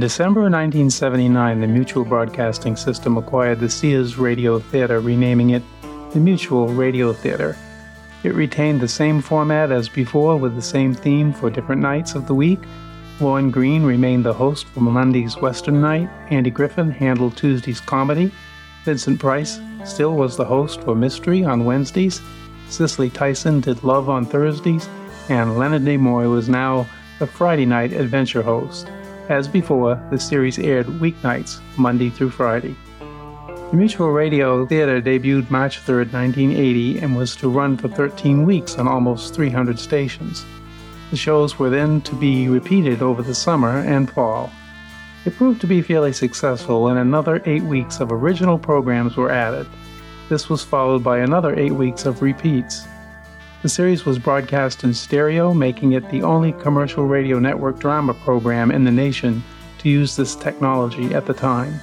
December 1979, the Mutual Broadcasting System acquired the Sears Radio Theater, renaming it the Mutual Radio Theater. It retained the same format as before with the same theme for different nights of the week. Lorne Greene remained the host for Monday's Western Night, Andy Griffith handled Tuesday's comedy, Vincent Price still was the host for Mystery on Wednesdays, Cicely Tyson did Love on Thursdays, and Leonard Nimoy was now the Friday night adventure host. As before, the series aired weeknights, Monday through Friday. The Mutual Radio Theater debuted March 3, 1980, and was to run for 13 weeks on almost 300 stations. The shows were then to be repeated over the summer and fall. It proved to be fairly successful, and another eight weeks of original programs were added. This was followed by another eight weeks of repeats. The series was broadcast in stereo, making it the only commercial radio network drama program in the nation to use this technology at the time.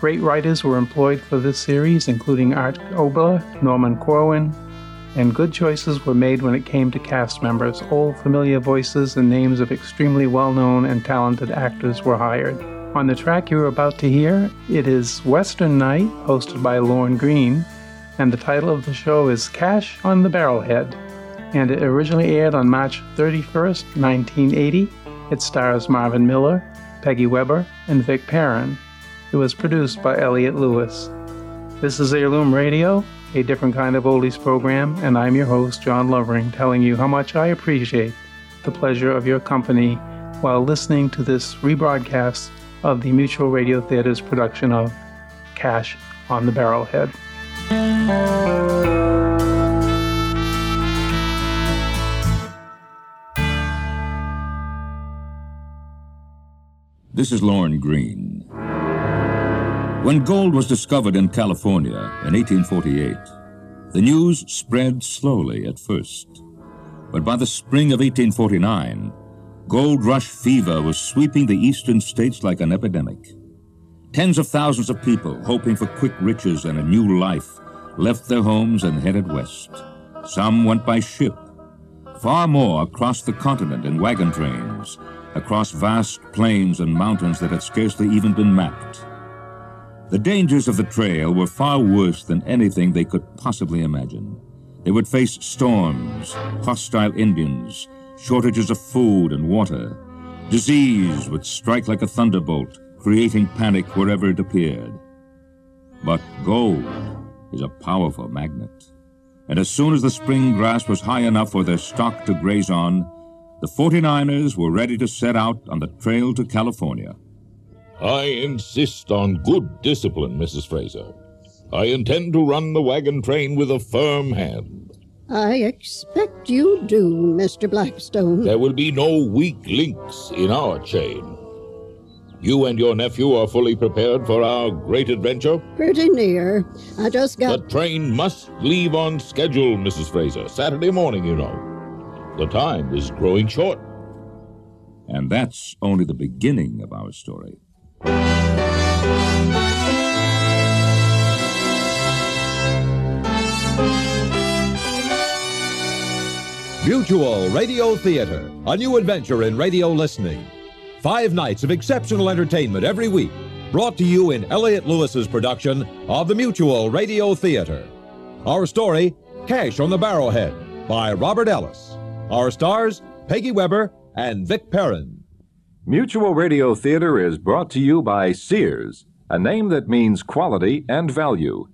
Great writers were employed for this series, including Arch Oboler, Norman Corwin, and good choices were made when it came to cast members. Old familiar voices and names of extremely well known and talented actors were hired. On the track you're about to hear, it is Western Night, hosted by Lorne Greene, and the title of the show is Cash on the Barrelhead and it originally aired on March 31st, 1980. It stars Marvin Miller, Peggy Webber, and Vic Perrin. It was produced by Elliott Lewis. This is Heirloom Radio, a different kind of oldies program, and I'm your host, John Lovering, telling you how much I appreciate the pleasure of your company while listening to this rebroadcast of the Mutual Radio Theater's production of Cash on the Barrelhead. This is Lorne Greene. When gold was discovered in California in 1848, the news spread slowly at first. But by the spring of 1849, gold rush fever was sweeping the eastern states like an epidemic. Tens of thousands of people, hoping for quick riches and a new life, left their homes and headed west. Some went by ship. Far more crossed the continent in wagon trains, across vast plains and mountains that had scarcely even been mapped. The dangers of the trail were far worse than anything they could possibly imagine. They would face storms, hostile Indians, shortages of food and water. Disease would strike like a thunderbolt, creating panic wherever it appeared. But gold is a powerful magnet. And as soon as the spring grass was high enough for their stock to graze on, the 49ers were ready to set out on the trail to California. I insist on good discipline, Mrs. Fraser. I intend to run the wagon train with a firm hand. I expect you do, Mr. Blackstone. There will be no weak links in our chain. You and your nephew are fully prepared for our great adventure? Pretty near. I just got. The train must leave on schedule, Mrs. Fraser. Saturday morning, you know. The time is growing short. And that's only the beginning of our story. Mutual Radio Theater, a new adventure in radio listening. Five nights of exceptional entertainment every week, brought to you in Elliott Lewis's production of the Mutual Radio Theater. Our story, Cash on the Barrelhead, by Robert Ellis. Our stars, Peggy Webber and Vic Perrin. Mutual Radio Theater is brought to you by Sears, a name that means quality and value.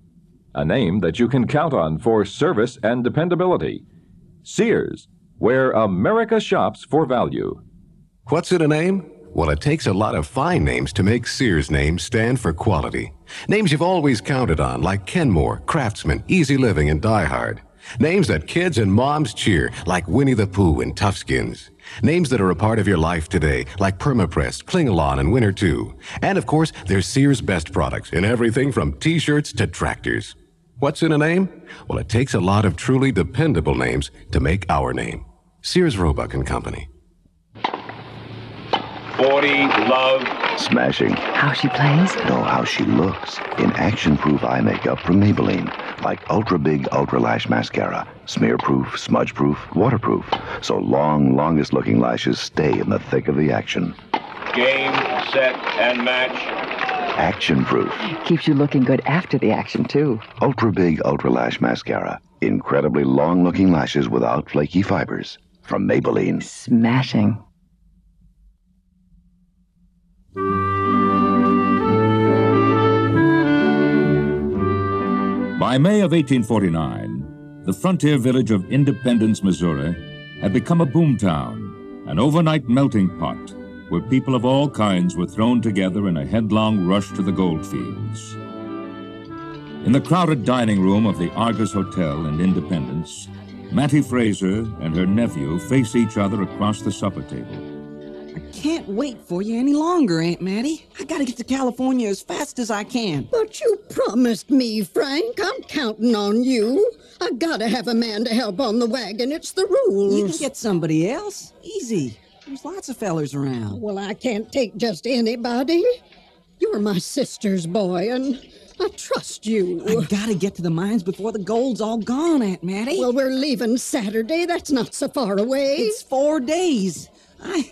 A name that you can count on for service and dependability. Sears, where America shops for value. What's in a name? Well, it takes a lot of fine names to make Sears names stand for quality. Names you've always counted on, like Kenmore, Craftsman, Easy Living, and Die Hard. Names that kids and moms cheer, like Winnie the Pooh and Toughskins. Names that are a part of your life today, like Permapress, Klingalon, and Winter 2. And of course, there's Sears' best products in everything from t shirts to tractors. What's in a name? Well, it takes a lot of truly dependable names to make our name. Sears Roebuck and Company. 40, love. Smashing. How she plays? No, how she looks. In action-proof eye makeup from Maybelline. Like ultra-big, ultra-lash mascara. Smear-proof, smudge-proof, waterproof. So long, longest-looking lashes stay in the thick of the action. Game, set, and match. Action proof. Keeps you looking good after the action, too. Ultra Big Ultra Lash Mascara. Incredibly long looking lashes without flaky fibers. From Maybelline. Smashing. By May of 1849, the frontier village of Independence, Missouri, had become a boomtown, an overnight melting pot where people of all kinds were thrown together in a headlong rush to the gold fields. In the crowded dining room of the Argus Hotel in Independence, Mattie Fraser and her nephew face each other across the supper table. I can't wait for you any longer, Aunt Mattie. I gotta get to California as fast as I can. But you promised me, Frank. I'm counting on you. I gotta have a man to help on the wagon. It's the rules. You can get somebody else. Easy. There's lots of fellers around. Well, I can't take just anybody. You're my sister's boy, and I trust you. I gotta get to the mines before the gold's all gone, Aunt Mattie. Well, we're leaving Saturday. That's not so far away. It's four days. I.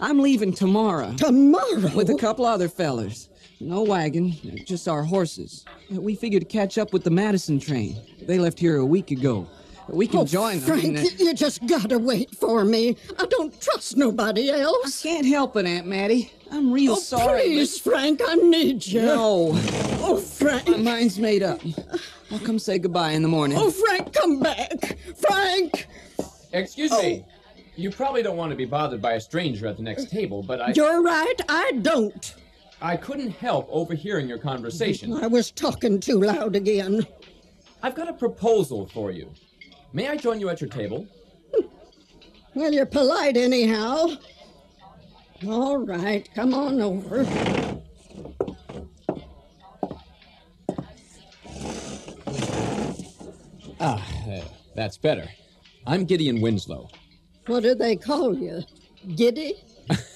I'm leaving tomorrow. Tomorrow? With a couple other fellers. No wagon, just our horses. We figured to catch up with the Madison train. They left here a week ago. We can oh, join Frank, them. Frank, uh, you just gotta wait for me. I don't trust nobody else. I can't help it, Aunt Mattie. I'm real oh, sorry. Please, but... Frank, I need you. No. Oh, Frank. My mind's made up. I'll come say goodbye in the morning. Oh, Frank, come back. Frank! Excuse oh. me. You probably don't want to be bothered by a stranger at the next table, but I. You're right, I don't. I couldn't help overhearing your conversation. I was talking too loud again. I've got a proposal for you. May I join you at your table? Well, you're polite anyhow. All right, come on over. Ah, that's better. I'm Gideon Winslow. What do they call you? Giddy?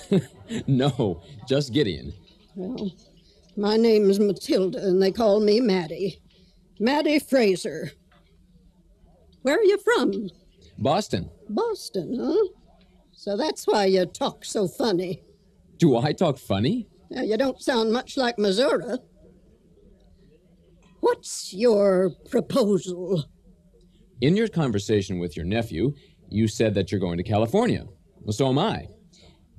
no, just Gideon. Well, my name is Matilda, and they call me Mattie. Mattie Fraser. Where are you from? Boston. Boston, huh? So that's why you talk so funny. Do I talk funny? Now, you don't sound much like Missouri. What's your proposal? In your conversation with your nephew, you said that you're going to California. Well, so am I.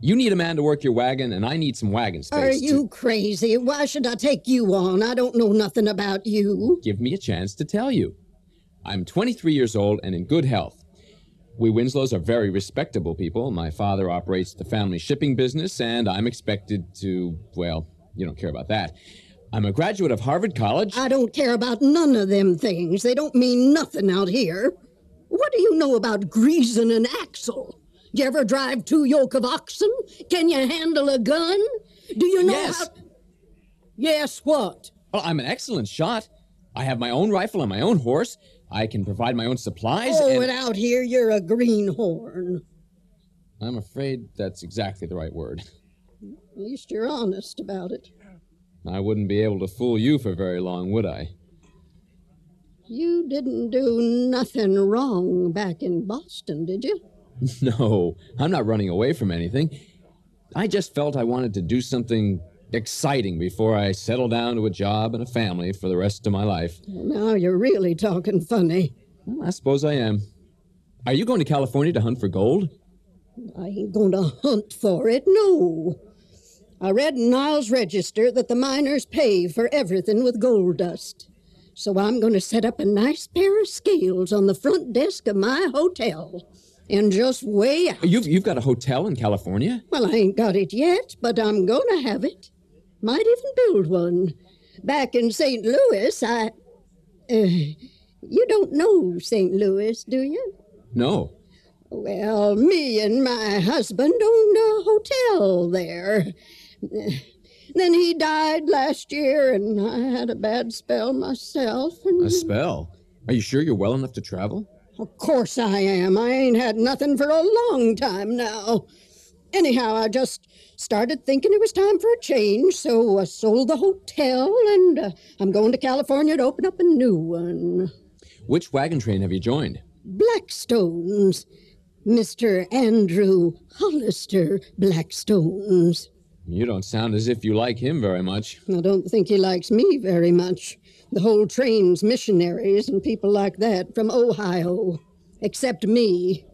You need a man to work your wagon, and I need some wagon space. Are you to... crazy? Why should I take you on? I don't know nothing about you. Give me a chance to tell you. I'm 23 years old and in good health. We Winslows are very respectable people. My father operates the family shipping business, and I'm expected to, well, you don't care about that. I'm a graduate of Harvard College. I don't care about none of them things. They don't mean nothing out here. What do you know about greasing an axle? You ever drive two yoke of oxen? Can you handle a gun? Do you know yes. how... Yes, what? Well, I'm an excellent shot. I have my own rifle and my own horse. I can provide my own supplies. Oh, and, and out here you're a greenhorn. I'm afraid that's exactly the right word. At least you're honest about it. I wouldn't be able to fool you for very long, would I? You didn't do nothing wrong back in Boston, did you? No, I'm not running away from anything. I just felt I wanted to do something exciting before I settle down to a job and a family for the rest of my life. Now you're really talking funny. Well, I suppose I am. Are you going to California to hunt for gold? I ain't going to hunt for it, no. I read in Niles' Register that the miners pay for everything with gold dust. So I'm going to set up a nice pair of scales on the front desk of my hotel and just weigh out. You've, you've got a hotel in California? Well, I ain't got it yet, but I'm going to have it. Might even build one. Back in St. Louis, I. Uh, you don't know St. Louis, do you? No. Well, me and my husband owned a hotel there. Then he died last year, and I had a bad spell myself. A spell? Are you sure you're well enough to travel? Of course I am. I ain't had nothing for a long time now. Anyhow, I just started thinking it was time for a change, so I sold the hotel and uh, I'm going to California to open up a new one. Which wagon train have you joined? Blackstone's. Mr. Andrew Hollister Blackstone's. You don't sound as if you like him very much. I don't think he likes me very much. The whole train's missionaries and people like that from Ohio. Except me.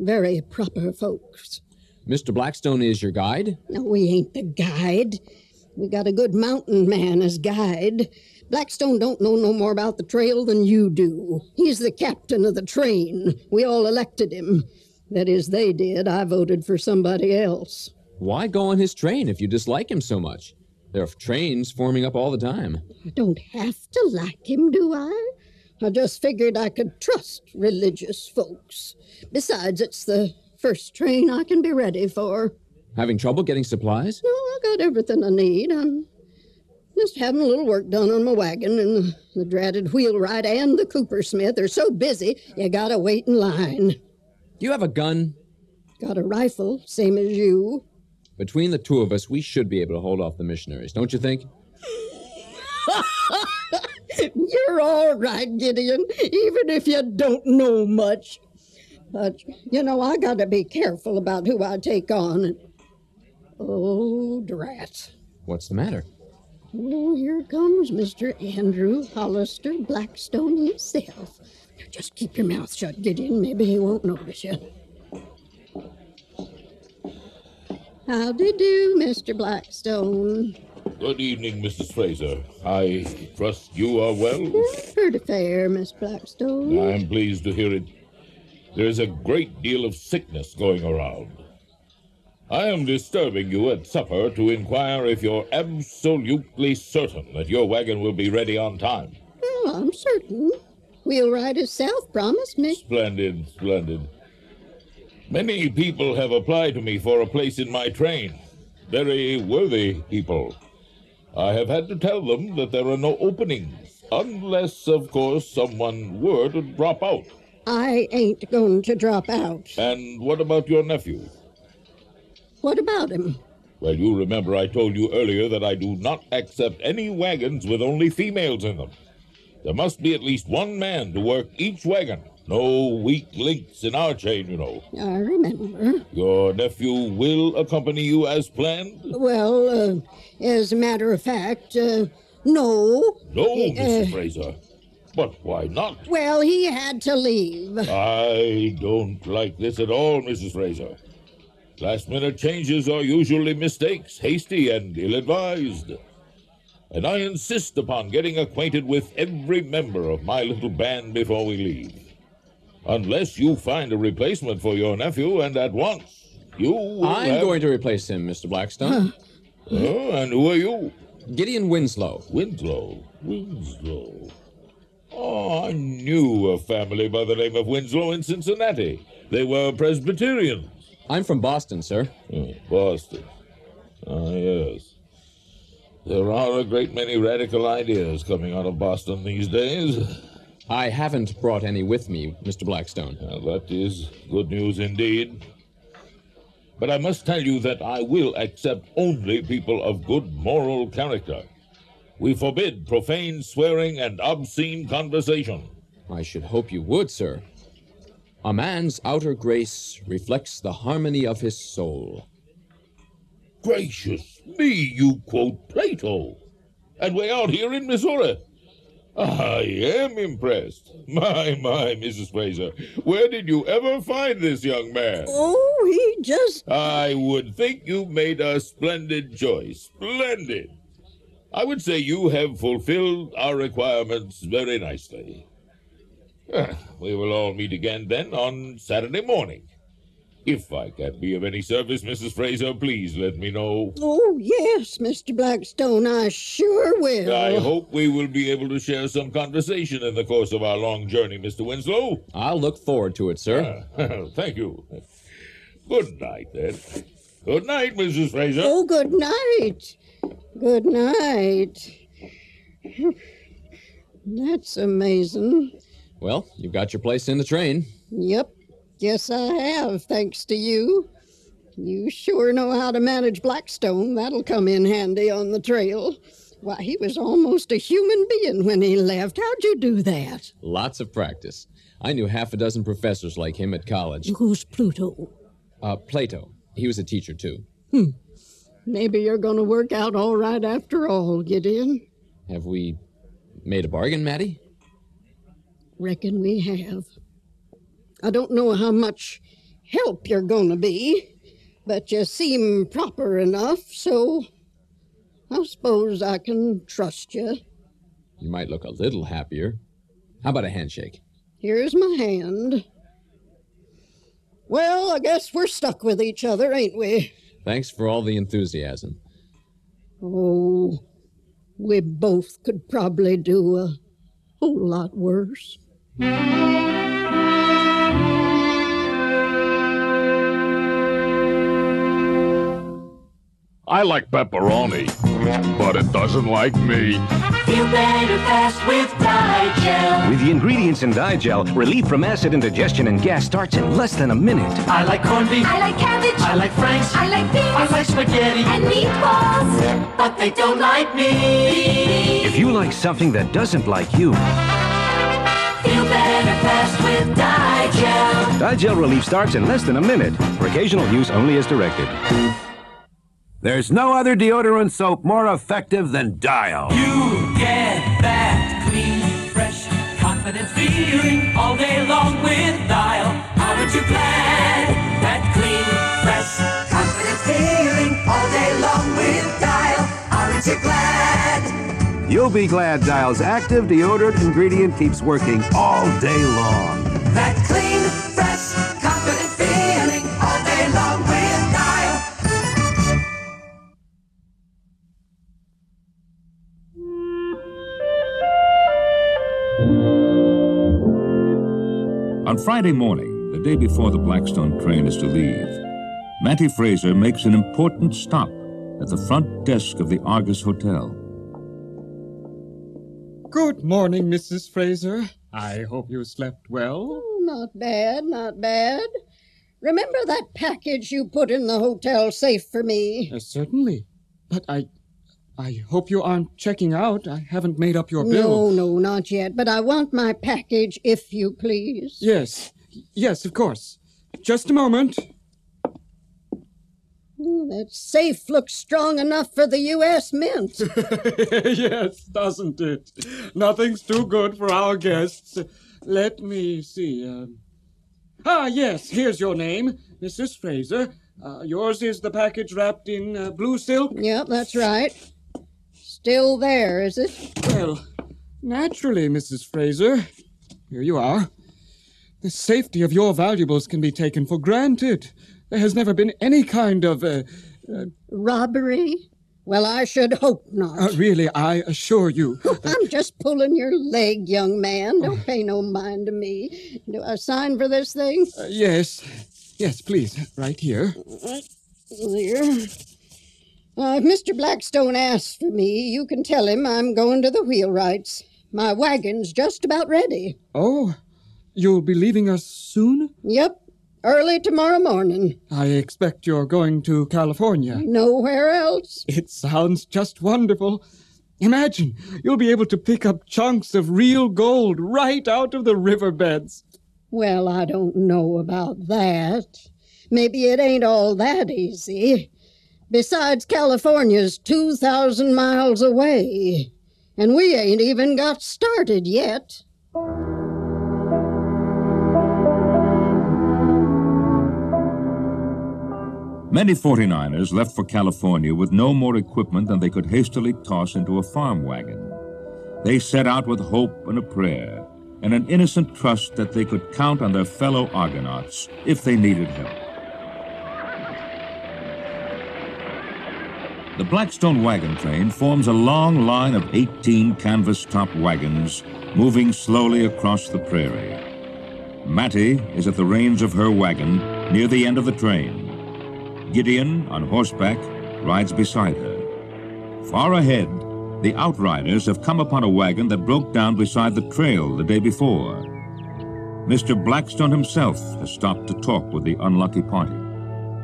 Very proper folks. Mr. Blackstone is your guide? No, we ain't the guide. We got a good mountain man as guide. Blackstone don't know no more about the trail than you do. He's the captain of the train. We all elected him. That is, they did. I voted for somebody else. Why go on his train if you dislike him so much? There are trains forming up all the time. I don't have to like him, do I? I just figured I could trust religious folks. Besides, it's the first train I can be ready for. Having trouble getting supplies? No, I got everything I need. I'm just having a little work done on my wagon, and the, the dratted wheelwright and the coopersmith are so busy you gotta wait in line. Do you have a gun? Got a rifle, same as you. Between the two of us, we should be able to hold off the missionaries, don't you think? You're all right, Gideon, even if you don't know much. But, you know, I gotta be careful about who I take on. Oh, drat. What's the matter? Oh, here comes Mr. Andrew Hollister Blackstone himself. Just keep your mouth shut, Gideon. Maybe he won't notice you. Howdy do, you, Mr. Blackstone. Good evening, Mrs. Fraser. I trust you are well? Pretty fair, Miss Blackstone. I'm pleased to hear it. There's a great deal of sickness going around. I am disturbing you at supper to inquire if you're absolutely certain that your wagon will be ready on time. Oh, I'm certain. Wheelwright south, promise me. Splendid, splendid. Many people have applied to me for a place in my train. Very worthy people. I have had to tell them that there are no openings, unless, of course, someone were to drop out. I ain't going to drop out. And what about your nephew? What about him? Well, you remember I told you earlier that I do not accept any wagons with only females in them. There must be at least one man to work each wagon. No weak links in our chain, you know. I remember. Your nephew will accompany you as planned? Well, uh, as a matter of fact, uh, no. No, Mrs. Fraser. But why not? Well, he had to leave. I don't like this at all, Mrs. Fraser. Last minute changes are usually mistakes, hasty and ill advised. And I insist upon getting acquainted with every member of my little band before we leave. Unless you find a replacement for your nephew, and at once, you will I'm have- going to replace him, Mr. Blackstone. Oh, and who are you? Gideon Winslow. Winslow. Winslow. Oh, I knew a family by the name of Winslow in Cincinnati. They were Presbyterians. I'm from Boston, sir. Oh, Boston. Ah, yes. There are a great many radical ideas coming out of Boston these days. I haven't brought any with me, Mr. Blackstone. That is good news indeed. But I must tell you that I will accept only people of good moral character. We forbid profane swearing and obscene conversation. I should hope you would, sir. A man's outer grace reflects the harmony of his soul. Gracious me, you quote Plato. And way out here in Missouri. I am impressed. My, my, Mrs. Fraser. Where did you ever find this young man? Oh, he just. I would think you made a splendid choice. Splendid. I would say you have fulfilled our requirements very nicely. Ah, We will all meet again then on Saturday morning. If I can be of any service, Mrs. Fraser, please let me know. Oh, yes, Mr. Blackstone, I sure will. I hope we will be able to share some conversation in the course of our long journey, Mr. Winslow. I'll look forward to it, sir. Ah, thank you. Good night, then. Good night, Mrs. Fraser. Oh, good night. Good night. That's amazing. Well, you've got your place in the train. Yep, guess I have, thanks to you. You sure know how to manage Blackstone. That'll come in handy on the trail. Why, he was almost a human being when he left. How'd you do that? Lots of practice. I knew half a dozen professors like him at college. Who's Pluto? Uh, Plato. He was a teacher, too. Hmm. Maybe you're going to work out all right after all, Gideon. Have we made a bargain, Mattie? Reckon we have. I don't know how much help you're going to be, but you seem proper enough, so I suppose I can trust you. You might look a little happier. How about a handshake? Here's my hand. Well, I guess we're stuck with each other, ain't we? Thanks for all the enthusiasm. Oh, we both could probably do a whole lot worse. I like pepperoni, but it doesn't like me. Feel better fast with Di-Gel. With the ingredients in Di-Gel, relief from acid indigestion and gas starts in less than a minute. I like corned beef. I like cabbage. I like franks. I like beans. I like spaghetti. And meatballs. But they don't like me. If you like something that doesn't like you, Feel better fast with Di-Gel. Di-Gel relief starts in less than a minute. For occasional use only as directed. There's no other deodorant soap more effective than Dial. You get that clean, fresh, confident feeling all day long with Dial. Aren't you glad? That clean, fresh, confident feeling all day long with Dial. Aren't you glad? You'll be glad Dial's active deodorant ingredient keeps working all day long. That clean, On Friday morning, the day before the Blackstone train is to leave, Mattie Fraser makes an important stop at the front desk of the Argus Hotel. Good morning, Mrs. Fraser. I hope you slept well. Oh, not bad, not bad. Remember that package you put in the hotel safe for me? Uh, certainly. But I. I hope you aren't checking out. I haven't made up your bill. No, no, not yet. But I want my package, if you please. Yes. Yes, of course. Just a moment. That safe looks strong enough for the U.S. Mint. yes, doesn't it? Nothing's too good for our guests. Let me see. Um... Ah, yes, here's your name, Mrs. Fraser. Uh, yours is the package wrapped in uh, blue silk? Yep, that's right. Still there, is it? Well, naturally, Mrs. Fraser. Here you are. The safety of your valuables can be taken for granted. There has never been any kind of. Uh, uh, Robbery? Well, I should hope not. uh, really, I assure you. I'm just pulling your leg, young man. Don't pay no mind to me. Do I sign for this thing? Uh, yes. Yes, please. Right here. There. Uh, if Mr. Blackstone asks for me, you can tell him I'm going to the wheelwrights. My wagon's just about ready. Oh, you'll be leaving us soon? Yep, early tomorrow morning. I expect you're going to California. Nowhere else. It sounds just wonderful. Imagine, you'll be able to pick up chunks of real gold right out of the riverbeds. Well, I don't know about that. Maybe it ain't all that easy. Besides, California's 2,000 miles away, and we ain't even got started yet. Many 49ers left for California with no more equipment than they could hastily toss into a farm wagon. They set out with hope and a prayer, and an innocent trust that they could count on their fellow Argonauts if they needed help. The Blackstone wagon train forms a long line of 18 canvas top wagons moving slowly across the prairie. Mattie is at the reins of her wagon near the end of the train. Gideon, on horseback, rides beside her. Far ahead, the outriders have come upon a wagon that broke down beside the trail the day before. Mr. Blackstone himself has stopped to talk with the unlucky party.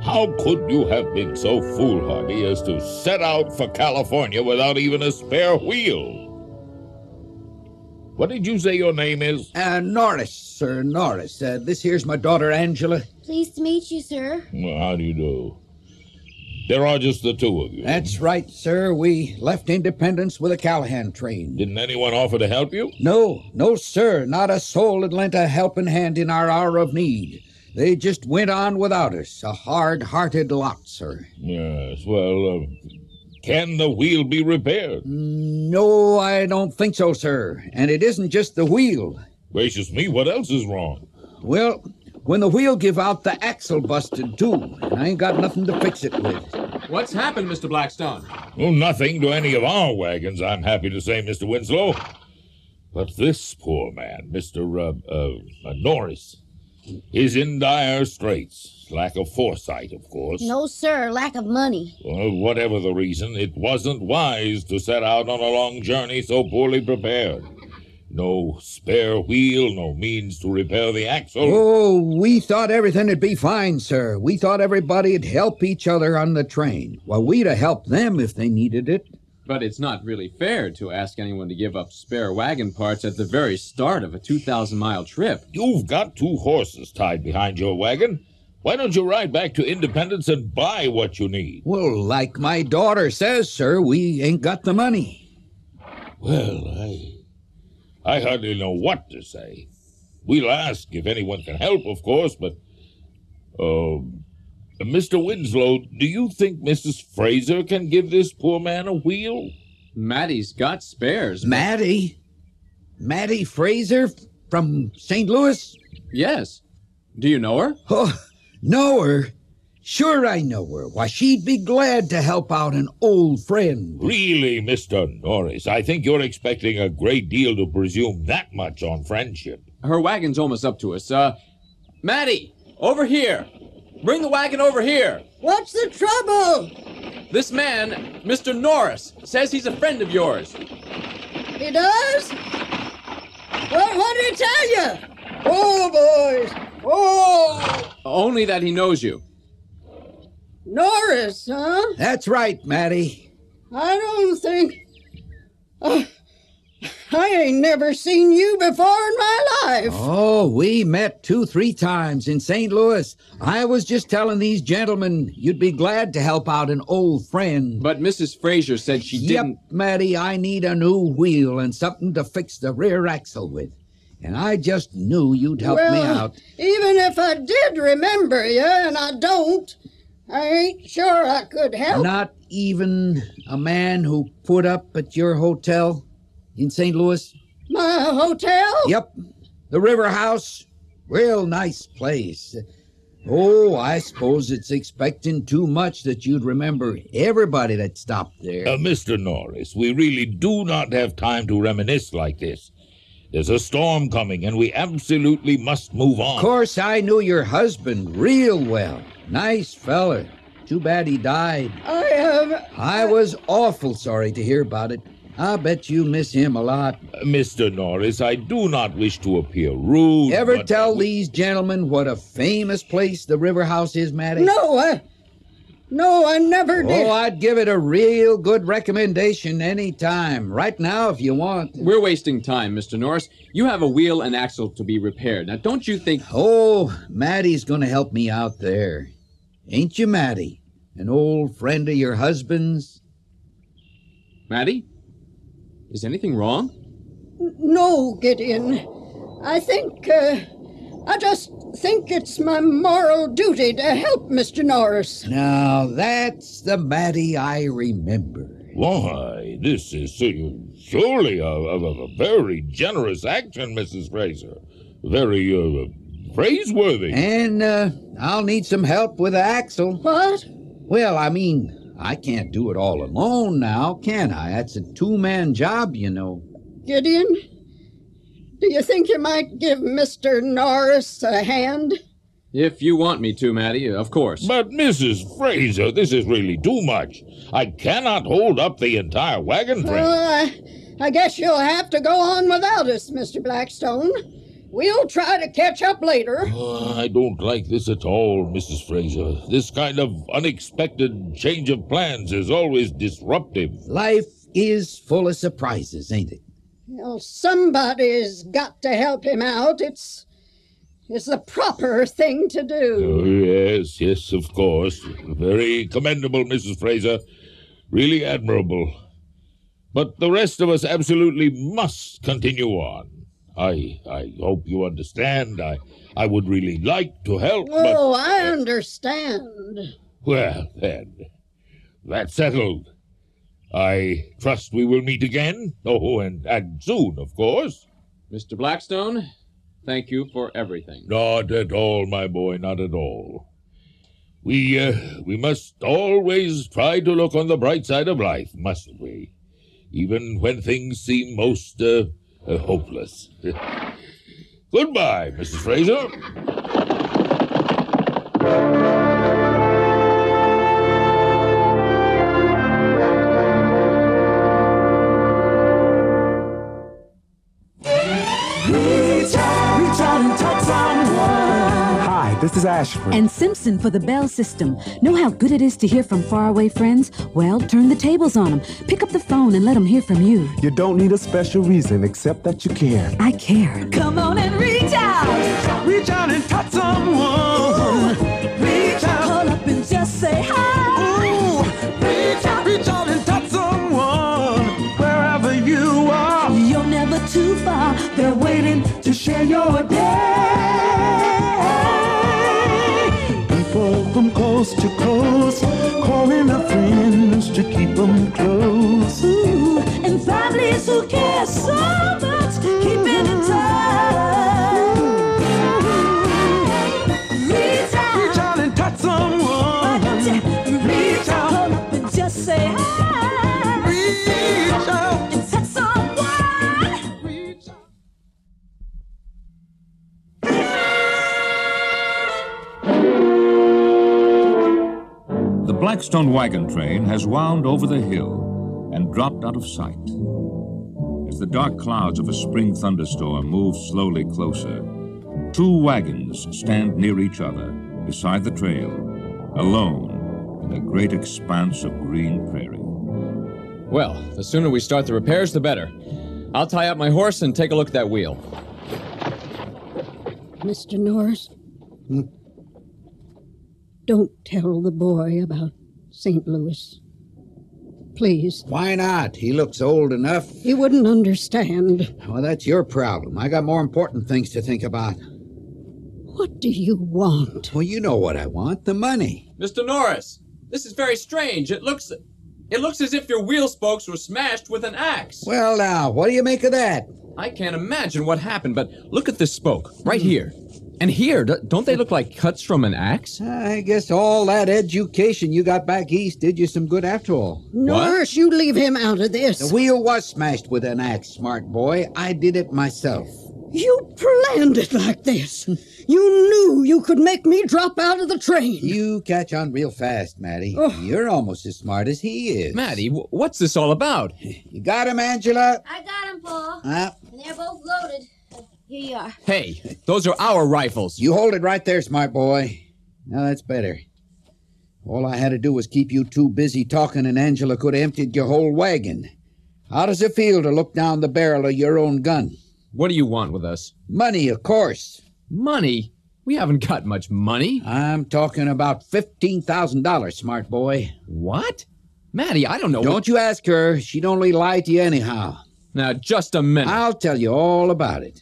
How could you have been so foolhardy as to set out for California without even a spare wheel? What did you say your name is? Uh, Norris, Sir Norris. Uh, this here's my daughter Angela. Pleased to meet you, sir. Well, how do you do? There are just the two of you. That's right, sir. We left Independence with a Callahan train. Didn't anyone offer to help you? No, no, sir. Not a soul had lent a helping hand in our hour of need. They just went on without us. A hard-hearted lot, sir. Yes, well, uh, can the wheel be repaired? No, I don't think so, sir. And it isn't just the wheel. Gracious me, what else is wrong? Well, when the wheel give out, the axle busted too, and I ain't got nothing to fix it with. What's happened, Mr. Blackstone? Oh, nothing to any of our wagons, I'm happy to say, Mr. Winslow. But this poor man, Mr. Uh, uh, uh, Norris, is in dire straits. Lack of foresight, of course. No, sir, lack of money. Well, whatever the reason, it wasn't wise to set out on a long journey so poorly prepared. No spare wheel, no means to repair the axle. Oh, we thought everything'd be fine, sir. We thought everybody'd help each other on the train. Well, we'd have helped them if they needed it. But it's not really fair to ask anyone to give up spare wagon parts at the very start of a 2,000 mile trip. You've got two horses tied behind your wagon. Why don't you ride back to Independence and buy what you need? Well, like my daughter says, sir, we ain't got the money. Well, I. I hardly know what to say. We'll ask if anyone can help, of course, but. Uh, Mr. Winslow, do you think Mrs. Fraser can give this poor man a wheel? Mattie's got spares. Mattie? Mattie Fraser from St. Louis? Yes. Do you know her? Oh, know her? Sure, I know her. Why, she'd be glad to help out an old friend. Really, Mr. Norris, I think you're expecting a great deal to presume that much on friendship. Her wagon's almost up to us. Uh, Mattie, over here. Bring the wagon over here. What's the trouble? This man, Mr. Norris, says he's a friend of yours. He does? Well, what did he tell you? Oh, boys. Oh! Only that he knows you. Norris, huh? That's right, Mattie. I don't think. I ain't never seen you before in my life. Oh, we met two, three times in St. Louis. I was just telling these gentlemen you'd be glad to help out an old friend. But Mrs. Fraser said she yep, didn't. Mattie, I need a new wheel and something to fix the rear axle with. And I just knew you'd help well, me out. Even if I did remember you, and I don't, I ain't sure I could help. Not even a man who put up at your hotel in St. Louis? My hotel? Yep. The River House. Real nice place. Oh, I suppose it's expecting too much that you'd remember everybody that stopped there. Uh, Mr. Norris, we really do not have time to reminisce like this. There's a storm coming, and we absolutely must move on. Of course, I knew your husband real well. Nice feller. Too bad he died. I have. I was awful sorry to hear about it. I bet you miss him a lot. Uh, Mr. Norris, I do not wish to appear rude. Ever but- tell these gentlemen what a famous place the River House is, Mattie? No, I. No, I never did. Oh, I'd give it a real good recommendation any time. Right now, if you want. We're wasting time, Mr. Norris. You have a wheel and axle to be repaired. Now, don't you think. Oh, Mattie's going to help me out there. Ain't you, Mattie? An old friend of your husband's? Mattie? Is anything wrong? No, Gideon. I think, uh, I just think it's my moral duty to help Mr. Norris. Now, that's the Mattie I remember. Why, this is surely a, a, a very generous action, Mrs. Fraser. Very uh, praiseworthy. And uh, I'll need some help with the axle. What? Well, I mean, I can't do it all alone now, can I? That's a two man job, you know. Gideon, do you think you might give Mr. Norris a hand? If you want me to, Mattie, of course. But, Mrs. Fraser, this is really too much. I cannot hold up the entire wagon train. Well, I, I guess you'll have to go on without us, Mr. Blackstone. We'll try to catch up later. Oh, I don't like this at all, Mrs. Fraser. This kind of unexpected change of plans is always disruptive. Life is full of surprises, ain't it? Well, somebody's got to help him out. It's is the proper thing to do. Oh, yes, yes, of course. Very commendable, Mrs. Fraser. Really admirable. But the rest of us absolutely must continue on. I I hope you understand. I I would really like to help, but Oh, I understand. well then, that's settled. I trust we will meet again. Oh, and and soon, of course. Mr. Blackstone, thank you for everything. Not at all, my boy, not at all. We uh, we must always try to look on the bright side of life, mustn't we? Even when things seem most uh, uh, hopeless. Goodbye, Mrs. Fraser. This is Ashford. And Simpson for the Bell System. Know how good it is to hear from faraway friends? Well, turn the tables on them. Pick up the phone and let them hear from you. You don't need a special reason except that you care. I care. Come on and reach out. Reach out and touch someone. Blackstone wagon train has wound over the hill and dropped out of sight. As the dark clouds of a spring thunderstorm move slowly closer, two wagons stand near each other beside the trail, alone in a great expanse of green prairie. Well, the sooner we start the repairs, the better. I'll tie up my horse and take a look at that wheel. Mr. Norris, hmm? don't tell the boy about St. Louis. Please. Why not? He looks old enough. He wouldn't understand. Well, that's your problem. I got more important things to think about. What do you want? Well, you know what I want the money. Mr. Norris, this is very strange. It looks. It looks as if your wheel spokes were smashed with an axe. Well, now, what do you make of that? I can't imagine what happened, but look at this spoke, right here. And here, don't they look like cuts from an axe? I guess all that education you got back east did you some good after all. Norris, you leave him out of this. The wheel was smashed with an axe, smart boy. I did it myself. You planned it like this. You knew you could make me drop out of the train. You catch on real fast, Mattie. Oh. You're almost as smart as he is. Mattie, wh- what's this all about? You got him, Angela? I got him, Paul. Ah. And they're both loaded. Uh, Here you uh, are. Hey, those are our rifles. You hold it right there, smart boy. Now that's better. All I had to do was keep you too busy talking, and Angela could have emptied your whole wagon. How does it feel to look down the barrel of your own gun? What do you want with us? Money, of course. Money? We haven't got much money. I'm talking about $15,000, smart boy. What? Mattie, I don't know. Don't you ask her. She'd only lie to you anyhow. Now, just a minute. I'll tell you all about it.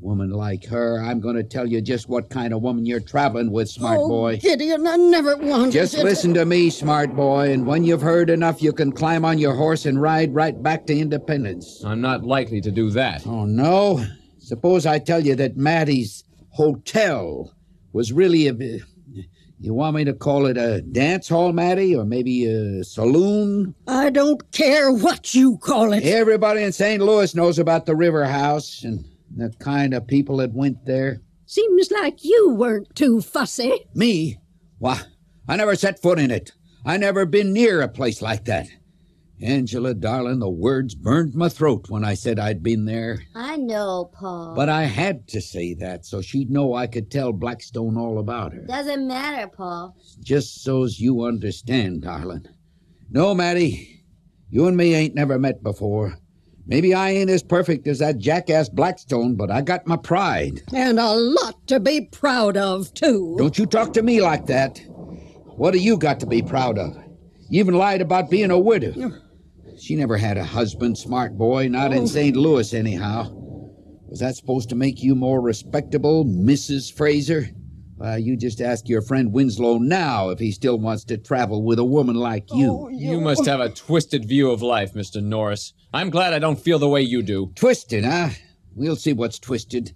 Woman like her, I'm going to tell you just what kind of woman you're traveling with, smart oh, boy. Gideon, I never wanted Just to- listen to me, smart boy, and when you've heard enough, you can climb on your horse and ride right back to Independence. I'm not likely to do that. Oh, no? Suppose I tell you that Mattie's hotel was really a. You want me to call it a dance hall, Mattie, or maybe a saloon? I don't care what you call it. Everybody in St. Louis knows about the River House and the kind of people that went there. Seems like you weren't too fussy. Me? Why, I never set foot in it. I never been near a place like that. Angela, darling, the words burned my throat when I said I'd been there. I know, Paul. But I had to say that so she'd know I could tell Blackstone all about her. Doesn't matter, Paul. Just so's you understand, darling. No, Mattie, you and me ain't never met before. Maybe I ain't as perfect as that jackass Blackstone, but I got my pride. And a lot to be proud of, too. Don't you talk to me like that. What do you got to be proud of? You even lied about being a widow. She never had a husband, smart boy, not in Oh. St. Louis, anyhow. Was that supposed to make you more respectable, Mrs. Fraser? Why, you just ask your friend Winslow now if he still wants to travel with a woman like you. Oh, you must have a twisted view of life, Mr. Norris. I'm glad I don't feel the way you do. Twisted, huh? We'll see what's twisted.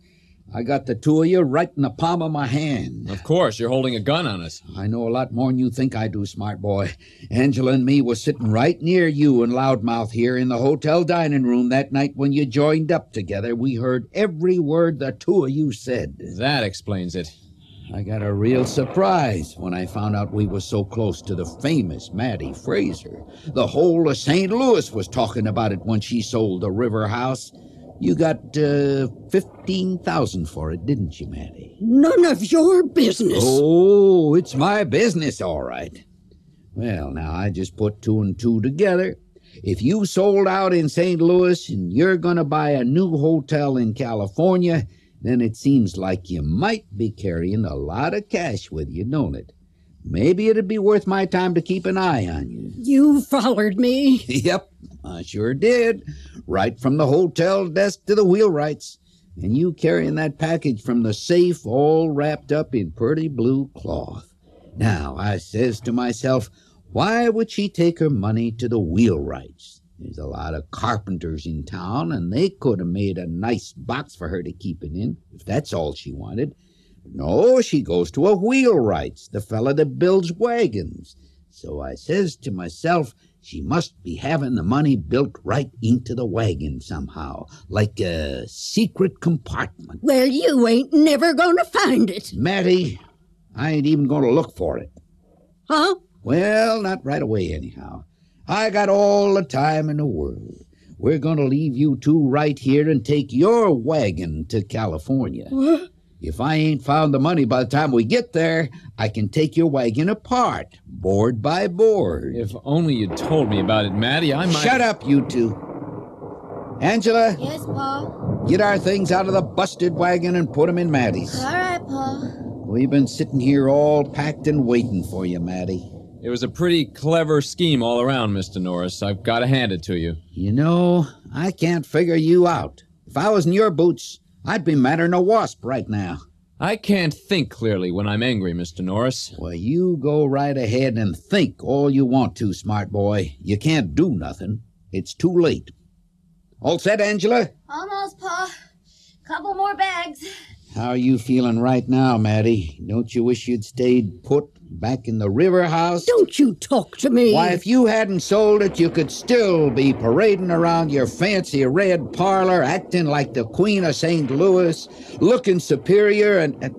I got the two of you right in the palm of my hand. Of course, you're holding a gun on us. I know a lot more than you think I do, smart boy. Angela and me was sitting right near you and Loudmouth here in the hotel dining room that night when you joined up together. We heard every word the two of you said. That explains it. I got a real surprise when I found out we were so close to the famous Mattie Fraser. The whole of St. Louis was talking about it when she sold the River House. You got uh, fifteen thousand for it, didn't you, Mattie? None of your business. Oh, it's my business, all right. Well, now I just put two and two together. If you sold out in St. Louis and you're going to buy a new hotel in California, then it seems like you might be carrying a lot of cash with you, don't it? Maybe it'd be worth my time to keep an eye on you. You followed me. Yep, I sure did. Right from the hotel desk to the wheelwrights. And you carrying that package from the safe all wrapped up in pretty blue cloth. Now, I says to myself, why would she take her money to the wheelwrights? There's a lot of carpenters in town, and they could have made a nice box for her to keep it in, if that's all she wanted. No, she goes to a wheelwrights, the fella that builds wagons. So I says to myself, she must be having the money built right into the wagon somehow, like a secret compartment. Well, you ain't never gonna find it. Mattie, I ain't even going to look for it. Huh? Well, not right away, anyhow. I got all the time in the world. We're going to leave you two right here and take your wagon to California. What? If I ain't found the money by the time we get there, I can take your wagon apart, board by board. If only you'd told me about it, Mattie, I might. Shut up, you two. Angela, Yes, Pa. get our things out of the busted wagon and put 'em in Mattie's. All right, Pa. We've been sitting here all packed and waiting for you, Mattie. It was a pretty clever scheme all around, Mr. Norris. I've got to hand it to you. You know, I can't figure you out. If I was in your boots, I'd be madder than a wasp right now. I can't think clearly when I'm angry, Mr. Norris. Well, you go right ahead and think all you want to, smart boy. You can't do nothing. It's too late. All set, Angela? Almost, Pa. Couple more bags. How are you feeling right now, Mattie? Don't you wish you'd stayed put back in the river house? Don't you talk to me. Why, if you hadn't sold it, you could still be parading around your fancy red parlor, acting like the Queen of St. Louis, looking superior and and,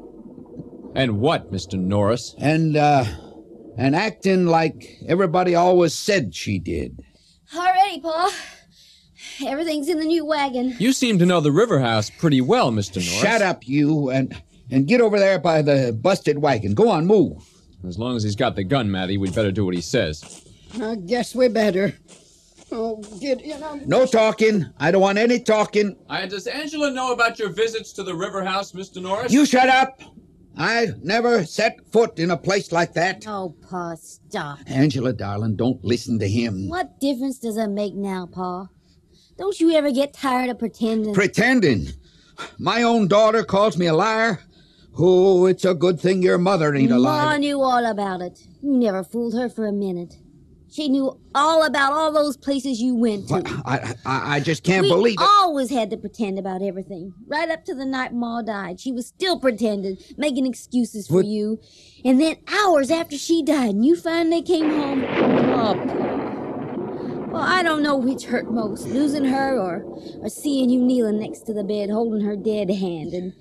And what, Mr. Norris? and uh and acting like everybody always said she did. Already, Pa. Everything's in the new wagon. You seem to know the River House pretty well, Mr. Norris. Shut up, you, and and get over there by the busted wagon. Go on, move. As long as he's got the gun, Mattie, we'd better do what he says. I guess we better. Oh, get in. I'm... No talking. I don't want any talking. Uh, does Angela know about your visits to the River House, Mr. Norris? You shut up. I never set foot in a place like that. Oh, Pa, stop. Angela, darling, don't listen to him. What difference does it make now, Pa? Don't you ever get tired of pretending? Pretending. My own daughter calls me a liar. Oh, it's a good thing your mother ain't alive. Ma knew all about it. You never fooled her for a minute. She knew all about all those places you went to. I, I, I just can't we believe it. always had to pretend about everything. Right up to the night Ma died, she was still pretending, making excuses for What- you. And then hours after she died, and you finally came home. Oh. Well, I don't know which hurt most, losing her or, or seeing you kneeling next to the bed, holding her dead hand, and,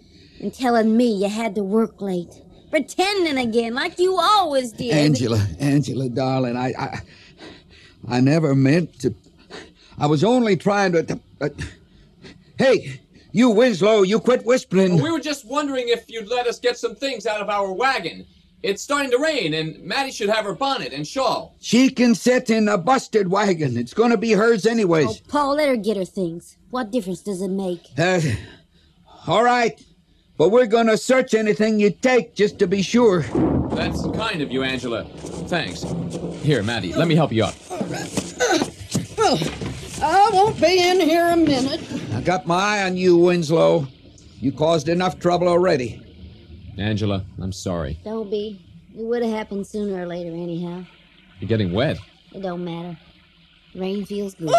and telling me you had to work late. Pretending again, like you always did. Angela, Angela, darling, I, I, I never meant to. I was only trying to. to uh, hey, you Winslow, you quit whispering. We were just wondering if you'd let us get some things out of our wagon. It's starting to rain, and Mattie should have her bonnet and shawl. She can sit in a busted wagon. It's gonna be hers anyways. Oh, Paul, let her get her things. What difference does it make? Uh, all right. But we're gonna search anything you take just to be sure. That's kind of you, Angela. Thanks. Here, Mattie, let me help you up. I won't be in here a minute. I got my eye on you, Winslow. You caused enough trouble already. Angela, I'm sorry. Don't be. It would have happened sooner or later, anyhow. You're getting wet. It don't matter. Rain feels good.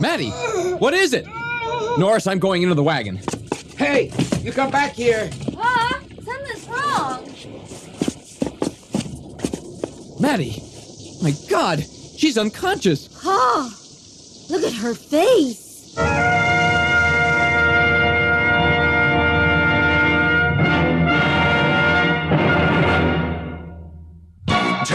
Mattie, what is it? Norris, I'm going into the wagon. Hey, you come back here. Pa, something's wrong. Mattie! My God! She's unconscious! Pa, look at her face.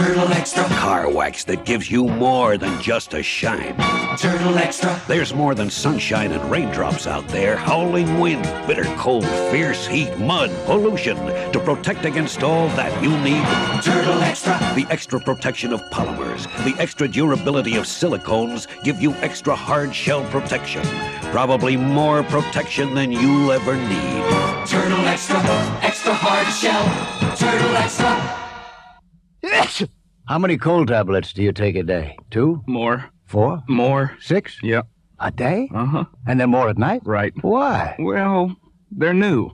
Turtle Extra. Car wax that gives you more than just a shine. Turtle Extra. There's more than sunshine and raindrops out there, howling wind, bitter cold, fierce heat, mud, pollution to protect against all that you need. Turtle Extra. The extra protection of polymers, the extra durability of silicones give you extra hard shell protection. Probably more protection than you'll ever need. Turtle Extra. Extra hard shell. Turtle Extra. How many cold tablets do you take a day? Two? More. Four? More. Six? Yep. A day? Uh huh. And then more at night? Right. Why? Well, they're new.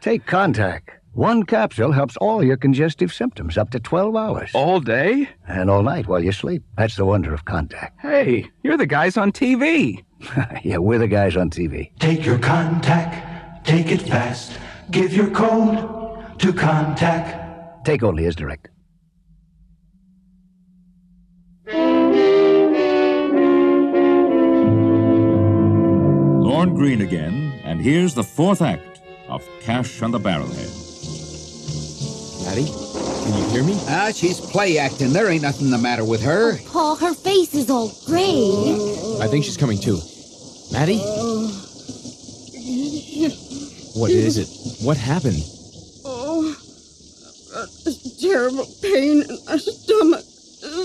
Take Contac. One capsule helps all your congestive symptoms up to 12 hours. All day? And all night while you sleep. That's the wonder of Contac. Hey, you're the guys on TV. yeah, we're the guys on TV. Take your Contac, take it fast. Give your cold to Contac. Take only as direct. Lorne Greene again, and here's the fourth act of Cash on the Barrelhead. Mattie, can you hear me? Ah, she's play acting. There ain't nothing the matter with her. Paul, her face is all gray. I think she's coming too. Mattie? What is it? What happened? Oh, I've got this terrible pain in my stomach,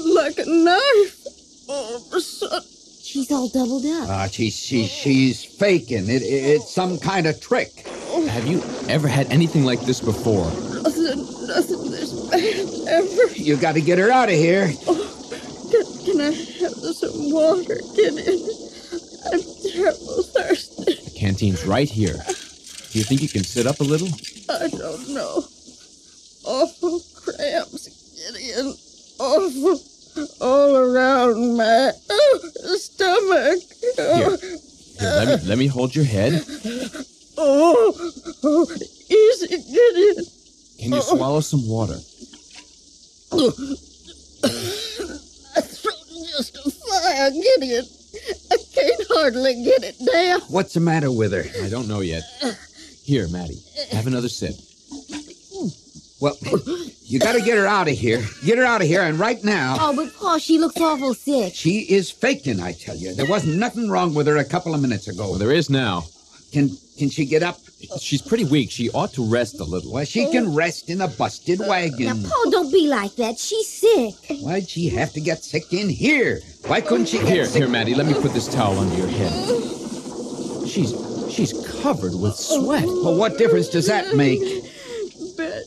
like a knife. All of She's all doubled up. Ah, she, she, she's faking. It, it, it's some kind of trick. Have you ever had anything like this before? nothing, nothing this bad ever. You got to get her out of here. Can, can I have some water? Get in. I'm terrible thirsty. The canteen's right here. Do you think you can sit up a little? I don't know. Awful cramps, Gideon. Awful. All my uh, stomach. Here. Here, let me let me hold your head. Oh, oh, easy, Gideon. Can you swallow some water? My throat's just a fire, Gideon. I can't hardly get it down. What's the matter with her? I don't know yet. Here, Mattie, have another sip. Well, you got to get her out of here. Get her out of here, and right now. Oh, but Paul, she looks awful sick. She is faking, I tell you. There wasn't nothing wrong with her a couple of minutes ago. Well, there is now. Can can she get up? She's pretty weak. She ought to rest a little. Well, she can rest in a busted wagon. Now, Paul, don't be like that. She's sick. Why'd she have to get sick in here? Why couldn't she get Here, sick? here, Mattie, let me put this towel under your head. She's she's covered with sweat. Well, what difference does that make? Betsy. But-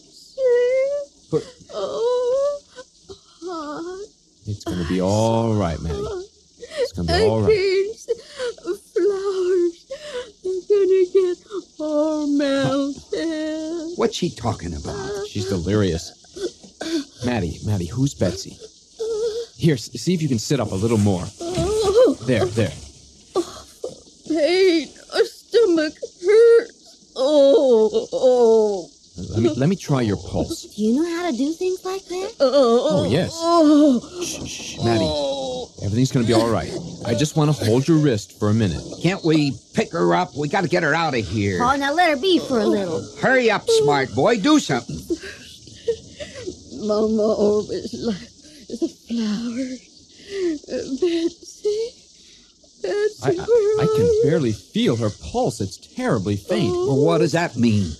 Oh, hot. It's gonna be all right, Mattie. It's gonna be I all right. flowers. They're gonna get all melted. What's she talking about? She's delirious. Mattie, Mattie, who's Betsy? Here, see if you can sit up a little more. There, there. pain. My stomach hurts. Oh, oh. Let me let me try your oh. pulse. Do you know how to do things like that? Uh, uh, uh, oh yes. Oh, Shh, shh, Mattie. Everything's gonna be all right. I just want to hold your wrist for a minute. Can't we pick her up? We got to get her out of here. Paul, now let her be for a little. Hurry up, smart boy. Do something. Mama always liked the flowers. Uh, Betsy, Betsy, I, I, I can barely feel her pulse. It's terribly faint. Well, what does that mean?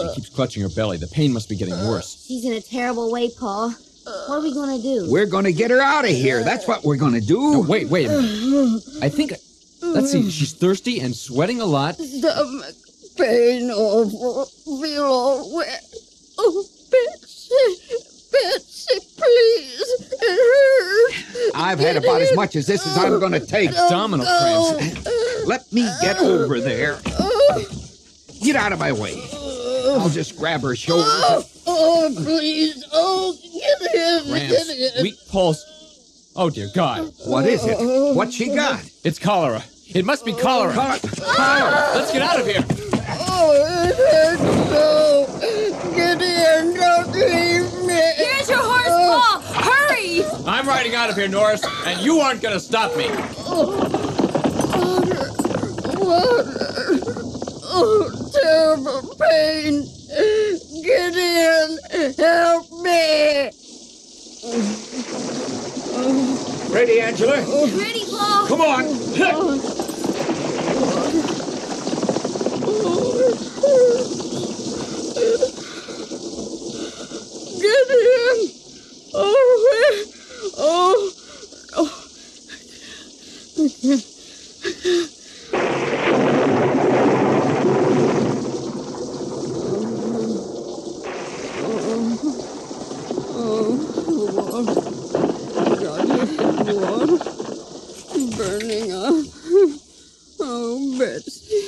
She keeps clutching her belly. The pain must be getting worse. She's in a terrible way, Paul. What are we gonna do? We're going to get her out of here. That's what we're going to do. No, wait, wait a minute. I think. Let's see. She's thirsty and sweating a lot. Stomach pain awful. Feel all wet. Oh, Betsy, Betsy, please. It hurts. I've had about as much as this as I'm going to take. Abdominal cramps. Oh, Let me get over there. Oh. Get out of my way. I'll just grab her shoulder. Oh, oh, please. Oh, get him. Cramps. Get in. Weak pulse. Oh, dear God. What is it? What's she got? It's cholera. It must be cholera. Cholera. Let's get out of here. Oh, it hurts so. Get in. Don't leave me. Here's your horse, oh. Paul. Hurry! I'm riding out of here, Norris, and you aren't going to stop me. Oh, water. Water. Oh, terrible pain. Get in. Help me. Ready, Angela? Ready, Paul? Come on. Oh, Get in. Oh, oh, oh. I can't. Oh, water. Got water. Burning up. Oh, Betsy.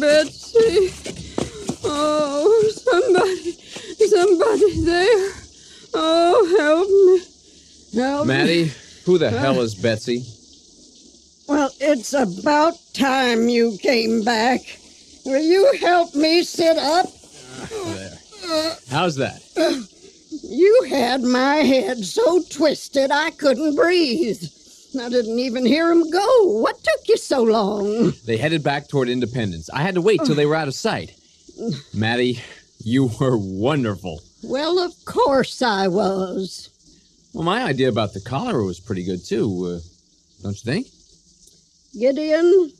Betsy. Oh, somebody. Somebody there. Oh, help me. Help me. Mattie, who the hell is Betsy? Well, it's about time you came back. Will you help me sit up? There. How's that? You had my head so twisted I couldn't breathe. I didn't even hear him go. What took you so long? They headed back toward Independence. I had to wait till they were out of sight. Mattie, you were wonderful. Well, of course I was. Well, my idea about the cholera was pretty good, too. Uh, don't you think? Gideon,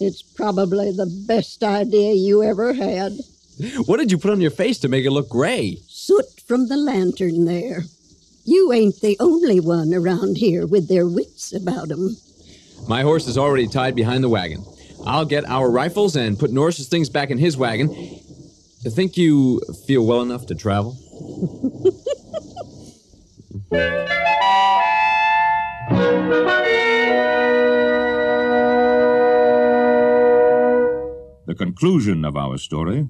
it's probably the best idea you ever had. What did you put on your face to make it look gray? Soot from the lantern there. You ain't the only one around here with their wits about 'em. My horse is already tied behind the wagon. I'll get our rifles and put Norris's things back in his wagon. I think you feel well enough to travel? The conclusion of our story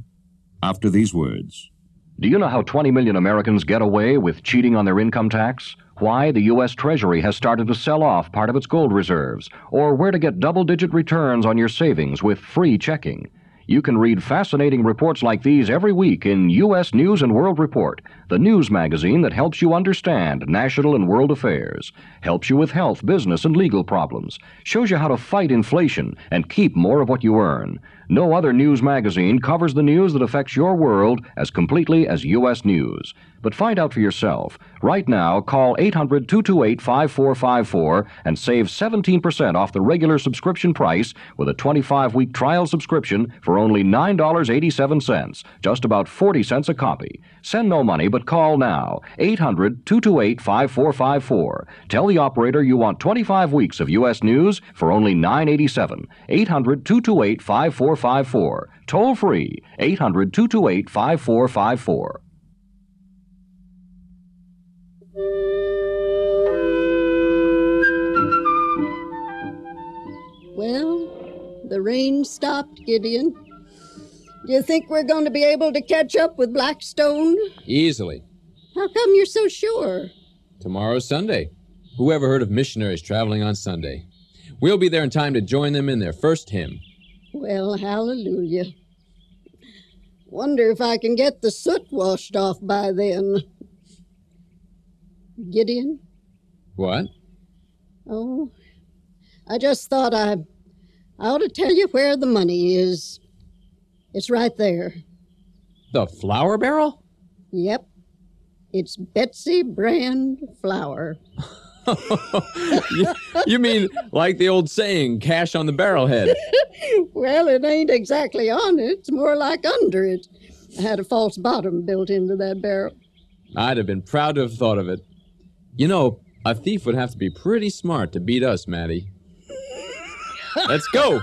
after these words. Do you know how 20 million Americans get away with cheating on their income tax? Why the U.S. Treasury has started to sell off part of its gold reserves? Or where to get double digit returns on your savings with free checking? You can read fascinating reports like these every week in U.S. News and World Report, the news magazine that helps you understand national and world affairs, helps you with health, business, and legal problems, shows you how to fight inflation and keep more of what you earn. No other news magazine covers the news that affects your world as completely as U.S. News. But find out for yourself. Right now, call 800 228 5454 and save 17% off the regular subscription price with a 25 week trial subscription for only $9.87, just about 40 cents a copy. Send no money, but call now 800 228 5454. Tell the operator you want 25 weeks of U.S. News for only $9.87. 800 228 5454. Toll free 800 228 5454. Well, the rain stopped, Gideon. Do you think we're going to be able to catch up with Blackstone? Easily. How come you're so sure? Tomorrow's Sunday. Who ever heard of missionaries traveling on Sunday? We'll be there in time to join them in their first hymn. Well, hallelujah. Wonder if I can get the soot washed off by then. Gideon? What? Oh, I just thought I, I ought to tell you where the money is. It's right there. The flour barrel? Yep. It's Betsy Brand flour. you, you mean like the old saying, cash on the barrelhead? well, it ain't exactly on it. It's more like under it. I had a false bottom built into that barrel. I'd have been proud to have thought of it. You know, a thief would have to be pretty smart to beat us, Mattie. Let's go.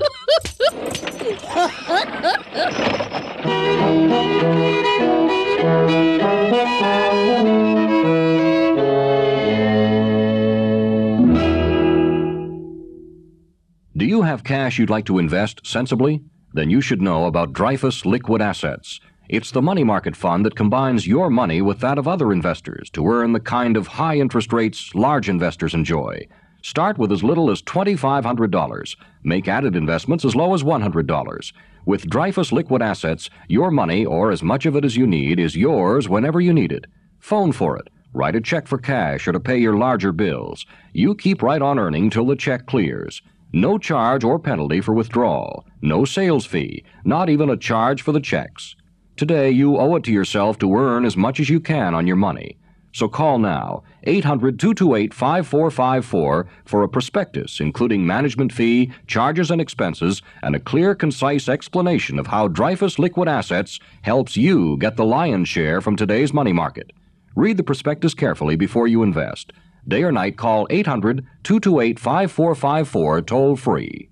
Do you have cash you'd like to invest sensibly? Then you should know about Dreyfus Liquid Assets. It's the money market fund that combines your money with that of other investors to earn the kind of high interest rates large investors enjoy. Start with as little as $2,500. Make added investments as low as $100. With Dreyfus Liquid Assets, your money, or as much of it as you need, is yours whenever you need it. Phone for it. Write a check for cash or to pay your larger bills. You keep right on earning till the check clears. No charge or penalty for withdrawal. No sales fee. Not even a charge for the checks. Today, you owe it to yourself to earn as much as you can on your money. So call now, 800 228 5454 for a prospectus including management fee, charges and expenses, and a clear, concise explanation of how Dreyfus Liquid Assets helps you get the lion's share from today's money market. Read the prospectus carefully before you invest. Day or night, call 800 228 5454 toll free.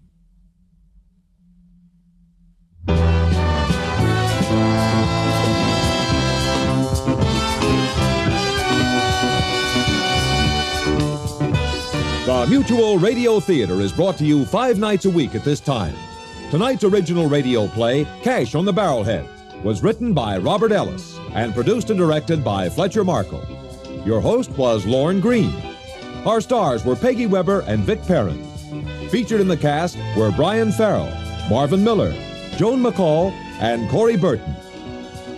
The Mutual Radio Theater is brought to you five nights a week at this time. Tonight's original radio play, Cash on the Barrelhead, was written by Robert Ellis and produced and directed by Fletcher Markle. Your host was Lorne Greene. Our stars were Peggy Webber and Vic Perrin. Featured in the cast were Brian Farrell, Marvin Miller, Joan McCall, and Corey Burton.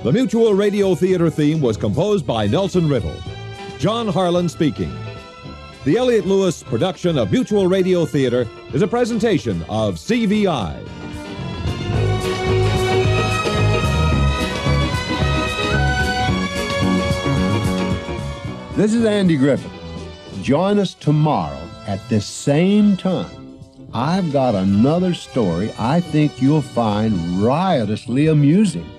The Mutual Radio Theater theme was composed by Nelson Riddle. John Harlan speaking. The Elliott Lewis production of Mutual Radio Theater is a presentation of CVI. This is Andy Griffith. Join us tomorrow at this same time. I've got another story I think you'll find riotously amusing.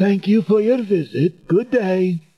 Thank you for your visit. Good day.